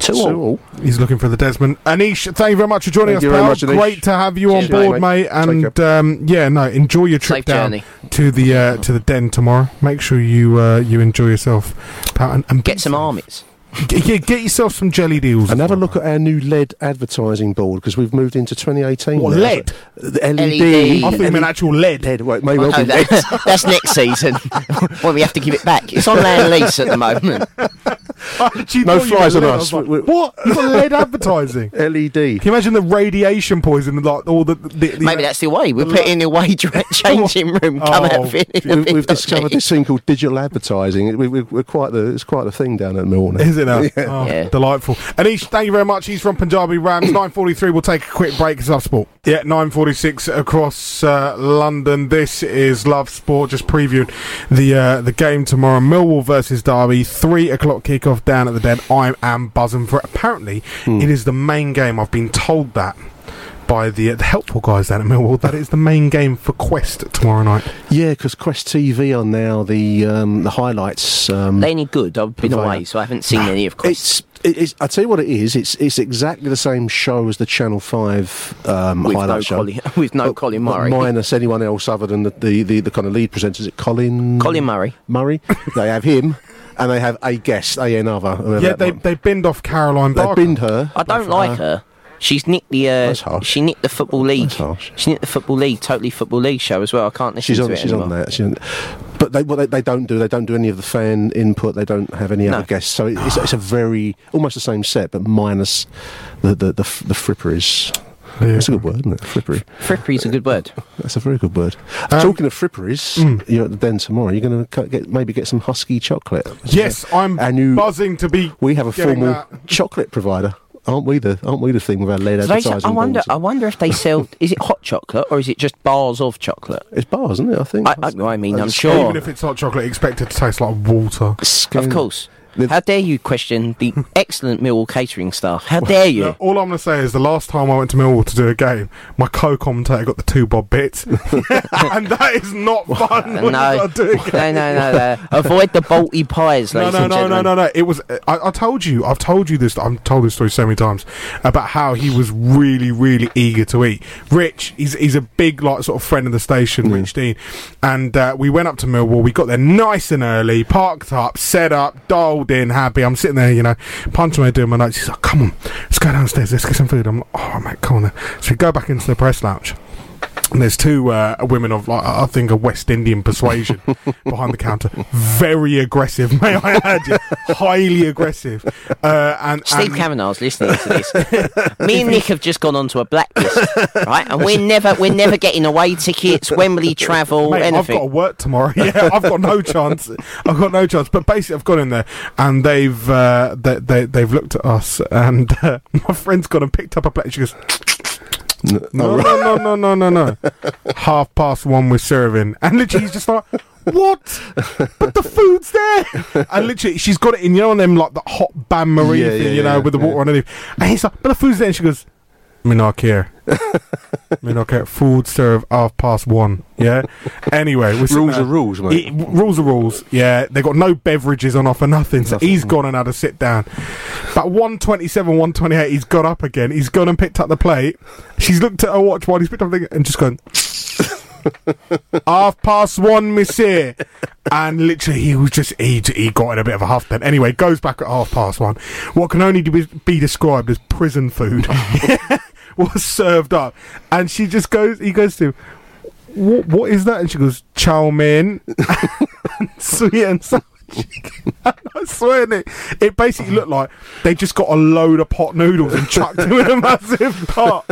Two all. He's looking for the Desmond. Anish, thank you very much for joining Thank us, you very pal. much, Anish. Great to have you Cheers, on board, mate. mate. And um, yeah, no, enjoy your trip Safe down journey. to the uh, to the den tomorrow. Make sure you uh, you enjoy yourself, pal, and, and Get some armies. Get, yeah, get yourself some jelly deals. And have a look at our new LED advertising board because we've moved into 2018. What, now. LED? The LED. LED. I think you meant actual lead. LED. Well, it may well No, be LED. that, that's next season when we have to give it back. It's on land lease at the moment. I No flies on us. was like, We- we- what? You got lead advertising? LED. Can you imagine the radiation poison? Like all the, the, the Maybe that's the way. We put it in the away dra- changing room. Come Oh, out feeling a We've, we've discovered this thing called digital advertising. We, we, we're quite the it's quite a thing down at Millwall. now. Is it now? Yeah. Oh, Yeah. Delightful. Anish, thank you very much. He's from Punjabi Rams. 9.43, we'll take a quick break. It's Love Sport. Yeah, 9.46 across uh, London. This is Love Sport. Just previewing the uh, the game tomorrow. Millwall versus Derby. 3 o'clock kickoff down at the Den. I am buzzing for it. Apparently, Hmm. it is the main game. I've been told that by the, uh, the helpful guys down at Millwall that it's the main game for Quest tomorrow night. Yeah, because Quest TV are now the um, the highlights. Um, They any good? I've been Provider. away, so I haven't seen any of Quest. it's it is. I tell you what it is. It's it's exactly the same show as the Channel Five um, With highlight no show. Colin- with no But- Colin Murray. minus anyone else other than the, the, the, the kind of lead presenters. Is it Colin Colin Murray. Murray. they have him, and they have a guest, a another. Yeah, they, might- they binned off Caroline they Barker. binned her. I don't like her. her. She's nicked the. Uh, That's harsh. She nicked the football league. That's harsh. She nicked the football league, totally football league show as well. I can't listen She's to on. it She's anymore. on that. She's on, but they, what they they don't do. They don't do any of the fan input. They don't have any No. other guests. So it's, it's a very almost the same set, but minus the the the, f- the fripperies. Yeah. That's a good word, isn't it? Frippery. Frippery's a good word. That's a very good word. Um, Talking of fripperies, mm. you're at the den tomorrow. You're going to get maybe get some husky chocolate. Yes, I'm And you- buzzing to be. We have a formal that. chocolate provider, aren't we? The aren't we the thing with our lead Do they advertising? sell- I wonder. I wonder if they sell. is it hot chocolate or is it just bars of chocolate? It's bars, isn't it? I think. I, I, I mean, I'm sure. Even if it's hot chocolate, expect it to taste like water. Of course. The- How dare you question the excellent Millwall catering staff? How dare you? Look, all I'm going to say is the last time I went to Millwall to do a game, my co-commentator got the two bob bits, and that is not fun. no, you do a game. no, no, no, no. Avoid the bolty pies, ladies no, and no, no, gentlemen. no, no. It was. I, I told you. I've told you this. I've told this story so many times about how he was really, really eager to eat. Rich, he's he's a big like sort of friend of the station, Rich Dean, and uh, we went up to Millwall. We got there nice and early, parked up, set up, dialed in, happy. I'm sitting there, you know, punching away doing my notes. He's like, "Come on, let's go downstairs. Let's get some food." I'm like, "Oh, mate, come on." Then. So we go back into the press lounge. And there's two uh, women of, like, I think, a West Indian persuasion behind the counter. Very aggressive, may I add. yeah. Highly aggressive. Uh, and, Steve and Kavanagh's listening to this. Me and Nick have just gone onto a blacklist, right? And we're never, we're never getting away tickets, Wembley travel, Mate, I've got to work tomorrow. Yeah, I've got no chance. I've got no chance. But basically, I've gone in there and they've uh, they, they they've looked at us, and uh, my friend's gone and picked up a plate. She goes, No, "No, no, no, no, no, no, no." Half past one we're serving, and literally he's just like. What? But the food's there, and literally she's got it in. You know, on them like the hot bain marie Yeah, thing. yeah, you know, yeah, with the water yeah. underneath. And he's like, "But the food's there." And she goes, "Me not care." Me not care. Food served half past one. Yeah. Anyway, we're Rules there. are rules, mate. He- rules are rules. Yeah, they got no beverages on offer, nothing. So Nothing. he's gone and had a sit down. But one twenty-seven, one twenty-eight, he's got up again. He's gone and picked up the plate. She's looked at her watch while he's picked up the and just gone. Half past one, monsieur. And literally, he was just, he, he got in a bit of a huff then. Anyway, goes back at half past one. What can only be, be described as prison food was served up. And she just goes, he goes to, what, what is that? And she goes, chow mein, and sweet and sour I swear, Nick, it basically looked like they just got a load of pot noodles and chucked them in a massive pot,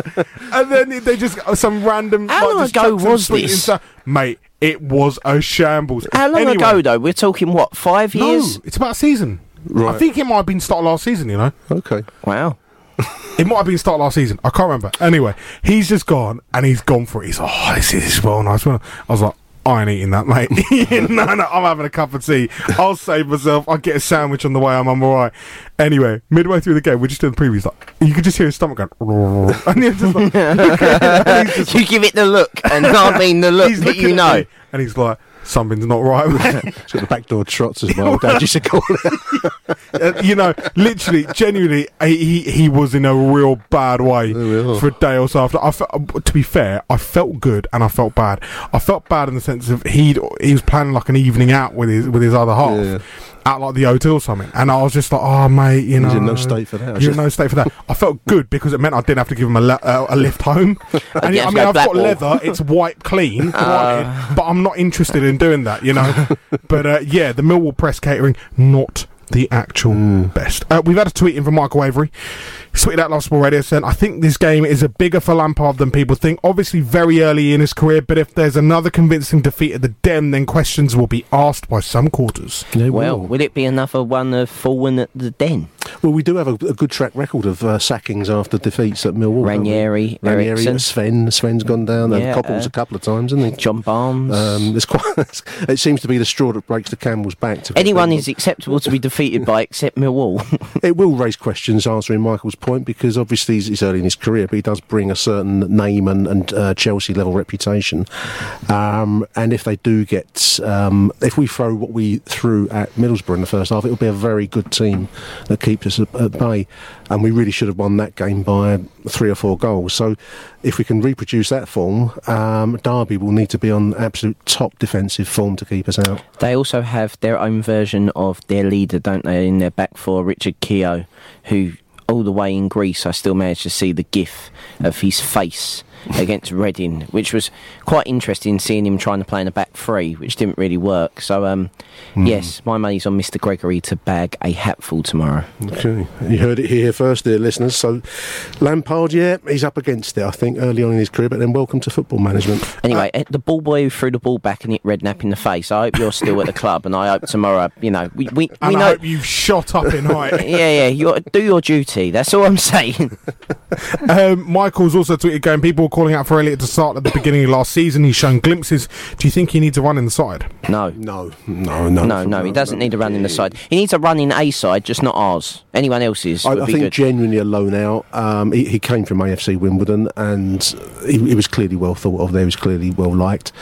and then they just got some random. How like, long ago was this? stuff. mate? It was a shambles. How long Anyway, ago though? We're talking what? Five years? No, years? it's about a season. I think it might have been start last season. You know. Okay. Wow. It might have been start last season. I can't remember. Anyway, he's just gone and he's gone for it. He's like, oh, this is well nice. I was like, I ain't eating that, mate. no, no, I'm having a cup of tea. I'll save myself. I'll get a sandwich on the way. I'm, I'm all right. Anyway, midway through the game, we're just doing the previews. Like, you could just hear his stomach going, and he's just like, and he's just you give it the look, and I mean the look that you know. me, and he's like, something's not right. man." It's got the backdoor trots as well. Dad used to call it. Uh, you know, literally, genuinely, he he was in a real bad way Oh, for a day or so after. I felt, to be fair, I felt good and I felt bad. I felt bad in the sense of he he was planning like an evening out with his with his other half. Yeah. At like the hotel or something, and I was just like, "Oh, mate, you know, He's in no state for that. You're in no state for that." I felt good because it meant I didn't have to give him a, le- uh, a lift home. And You I mean, I've got Blackpool. leather; it's wiped clean, granted, but I'm not interested in doing that, you know. but uh, yeah, the Millwall press catering not the actual best. Uh, we've had a tweet in from Michael Avery. He tweeted out Love Sport Radio saying, I think this game is a bigger for Lampard than people think. Obviously, very early in his career, but if there's another convincing defeat at the Den, then questions will be asked by some quarters. Well, will it be another one of fallen at the den? Well, we do have a, a good track record of uh, sackings after defeats at Millwall. Ranieri, Ranieri, Eriksson. Sven. Sven's gone down. Yeah, and Coppell's uh, a couple of times, hasn't he? John Barnes. Um, there's quite. it seems to be the straw that breaks the camel's back. To Anyone is acceptable to be defeated by except Millwall. It will raise questions answering Michael's point because obviously he's, he's early in his career, but he does bring a certain name and, and uh, Chelsea level reputation. Um, and if they do get, um, if we throw what we threw at Middlesbrough in the first half, it'll be a very good team that keeps us at, at bay. And we really should have won that game by three or four goals. So if we can reproduce that form, um, Derby will need to be on absolute top defensive form to keep us out. They also have their own version of their leader, don't they, in their back four, Richard Keogh, who all the way in Greece I still managed to see the gif of his face against Reading, which was quite interesting seeing him trying to play in a back three, which didn't really work. So um, yes, my money's on Mr. Gregory to bag a hatful tomorrow. Okay, you heard it here first, dear listeners. So, Lampard, yeah, he's up against it, I think, early on in his career, but then welcome to football management. Anyway, eh, the ball boy who threw the ball back and hit Redknapp in the face. I hope you're still at the club, and I hope tomorrow, you know, we we, And we I know. hope you've shot up in height. yeah, yeah, you do your duty. That's all I'm saying. um, Michael's also tweeted going, people were calling out for Elliot to start at the beginning of last season. He's shown glimpses. Do you think he needs a run in inside? No, No, no, no. no, no. He doesn't need a run in the side. He needs a run in a side, just not ours. Anyone else's I, I think good. genuinely a loan out. Um, he, he came from AFC Wimbledon, and he, he was clearly well thought of. There, he was clearly well liked.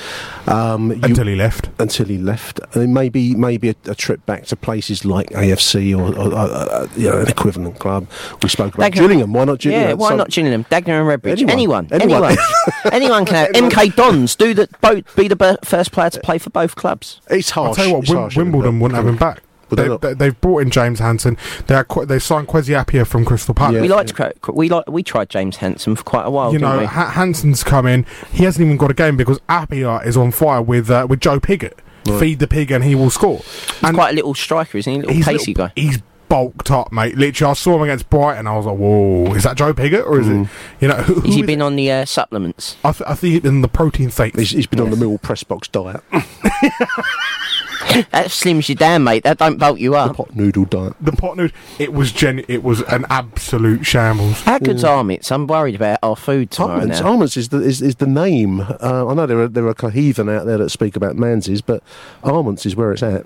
Um, you- Until he left. until he left, and maybe maybe a, a trip back to places like AFC or, or uh, uh, you know, an equivalent club. We spoke about Dagenham. Gillingham. Why not Gillingham? Yeah, why So- not Gillingham? Dagenham and Redbridge. Anyone. Anyone. Anyone. Anyone. Anyone can have. MK Dons. Do the both. Be the b- first player to play for both clubs. It's harsh. I'll tell you what, Wim- harsh, Wimbledon wouldn't have him back. Would they They, not? they, they've brought in James Hanson. They are qu- they signed Kwesi Appiah from Crystal Palace. Yeah. We liked. Cra- Cra- We like. We tried James Hanson for quite a while. you didn't know, we? ha- Hanson's come in. He hasn't even got a game because Appiah is on fire with uh, with Joe Piggott. Feed the pig and he will score. He's quite a little striker, isn't he? A little he's pacey little- guy. He's bulked up, mate. Literally, I saw him against Brighton. I was like, "Whoa, is that Joe Piggott or is it?" You know, who, Has he been it? on the uh, supplements? I, th- I think he's been the protein shakes. He's, he's been on the Mill press box diet, That slims you down, mate. That don't bulk you up. the up. pot noodle diet. the pot noodle. It was gen. It was an absolute shambles. How good's Armits? I'm worried about our food tomorrow Almonds, now. almonds is the is, is the name. Uh, I know there are there are coheathen out there that speak about Manze's, but almonds is where it's at.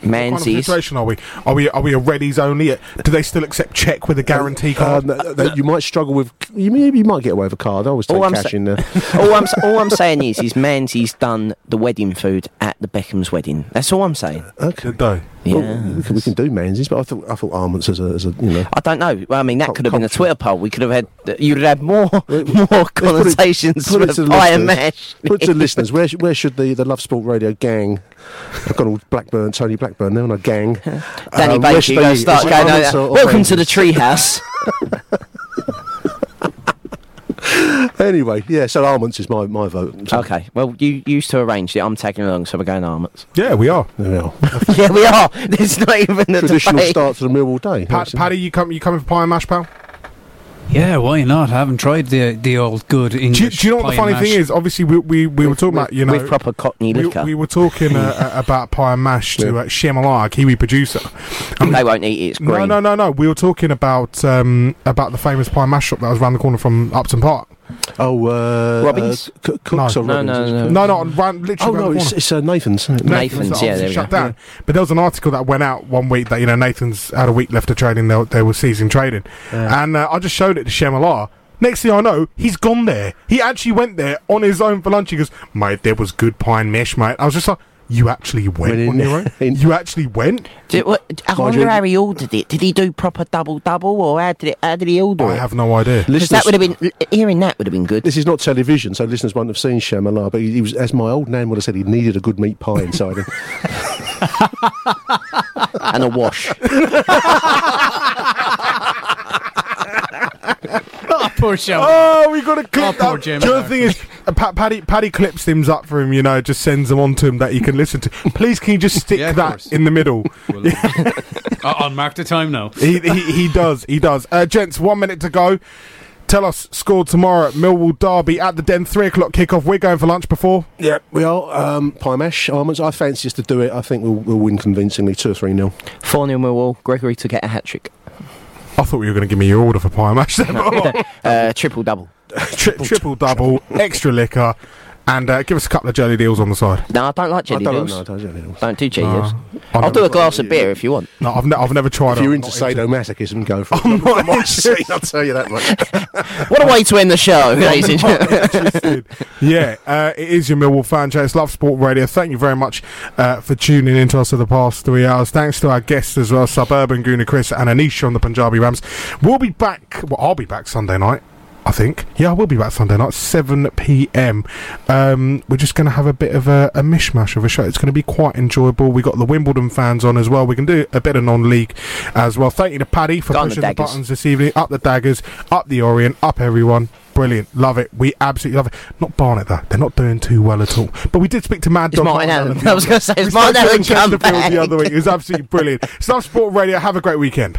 What kind of situation are we? Are we are we a Reddies only? Do they still accept check with a guarantee card? Um, th- th- you might struggle with. You maybe you might get away with a card. I always take All I'm cash sa- in there. all, I'm, all I'm saying is, is Manze's done the wedding food at the Beckham's wedding. That's all I'm saying. Okay. Did they? Yeah. Well, we, can, we can do Manze's, but I thought I thought almonds as a, as a you know. I don't know. Well, I mean, that could have been a. Twitter poll. We could have had. You'd have had more, more put it- connotations put it with to and listeners. mash. Put to listeners, where, sh- where should the, the Love Sport Radio gang, I've got all Blackburn, Tony Blackburn, they're on a gang. Danny Um, Baker, they- start going. almonds over or- or Welcome to the treehouse. Anyway, yeah. So almonds is my, my vote. So- Okay, well, you used to arrange it. I'm tagging along, so we're going almonds. Yeah, we are. There we are. yeah, we are. There's not even a Traditional debate. start to the Millwall day. Pat, Paddy, you come you coming for pie and mash, pal? Yeah, why not? I haven't tried the the old good Do you, English. do you know what the funny and thing is? Obviously, we we, we were talking about you know with proper Cockney we, liquor. we were talking uh, uh, about pie and mash to uh, Shyamalan, our Kiwi producer. And they won't eat it. It's no, no, no, no. We were talking about um, about the famous pie and mash shop that was around the corner from Upton Park. Oh, uh, Robbins? Uh, C- Cooks No. or No, Robbins? no, is it? no. No, no, around, literally Oh no, it's, it's uh, Nathan's. isn't? Nathan's, that yeah, obviously there we shut go. down. But there was an article that went out one week that you know Nathan's had a week left of trading. They, they were ceasing trading, and uh, I just showed it to Shemala. Next thing I know, he's gone there. He actually went there on his own for lunch. He goes, "Mate, there was good pine mesh, mate." I was just like, "You actually went Went on your own? you actually went?" Did, what, I Mind wonder you- how he ordered it. Did he do proper double double, or how did it? How did he order I it? have no idea. Because that would have been hearing that would have been good. This is not television, so listeners won't have seen Shyamalan. But he, he was, as my old nan would have said, he needed a good meat pie inside him. and a wash. oh, poor show. Oh, we got to clip Oh, poor that. Jim. The other thing is, uh, Pa- Paddy, Paddy clips things up for him. You know, just sends them on to him that he can listen to. Please, can you just stick Yeah, that course. in the middle? I- I'll mark the time now. he, he he does. He does. Uh, gents, one minute to go. Tell us score tomorrow at Millwall Derby at the Den. Three o'clock kickoff. We're going for lunch before. yeah, we are. Um, pie almonds. I fancy us to do it. I think we'll, we'll win convincingly, two or three nil. 4 0 Millwall. Gregory to get a hat trick. I thought you were going to give me your order for pie mash. then. uh, triple double. Tri- triple double, extra liquor, and uh, give us a couple of jelly deals on the side. No, I don't like jelly I don't deals. know. I don't know. Don't do jelly No. deals. I've I'll do never a glass of beer if you want. No, I've, ne- I've never tried. If it. you're I'm into not sadomasochism, go for it. I'm not I might interested. I'll tell you that much. What a way to end the show, ladies and gentlemen. yeah, uh, it is your Millwall fan show. It's Love Sport Radio. Thank you very much uh, for tuning in to us for the past three hours. Thanks to our guests as well, Suburban Guna Chris and Anisha on the Punjabi Rams. We'll be back. Well, I'll be back Sunday night. I think. Yeah, I will be back Sunday night, 7 p.m. Um, we're just going to have a bit of a, a mishmash of a show. It's going to be quite enjoyable. we got the Wimbledon fans on as well. We can do a bit of non league as well. Thank you to Paddy for Go on the pushing the, buttons this evening. Up the daggers, up the Orient, up everyone. Brilliant. Love it. We absolutely love it. Not Barnet, though. They're not doing too well at all. But we did speak to Mad It's Dog. Martin Allen. I was gonna say, it's Martin to Allen in come Chesterfield the other week. It was absolutely brilliant. Stuff Sport Radio. Have a great weekend.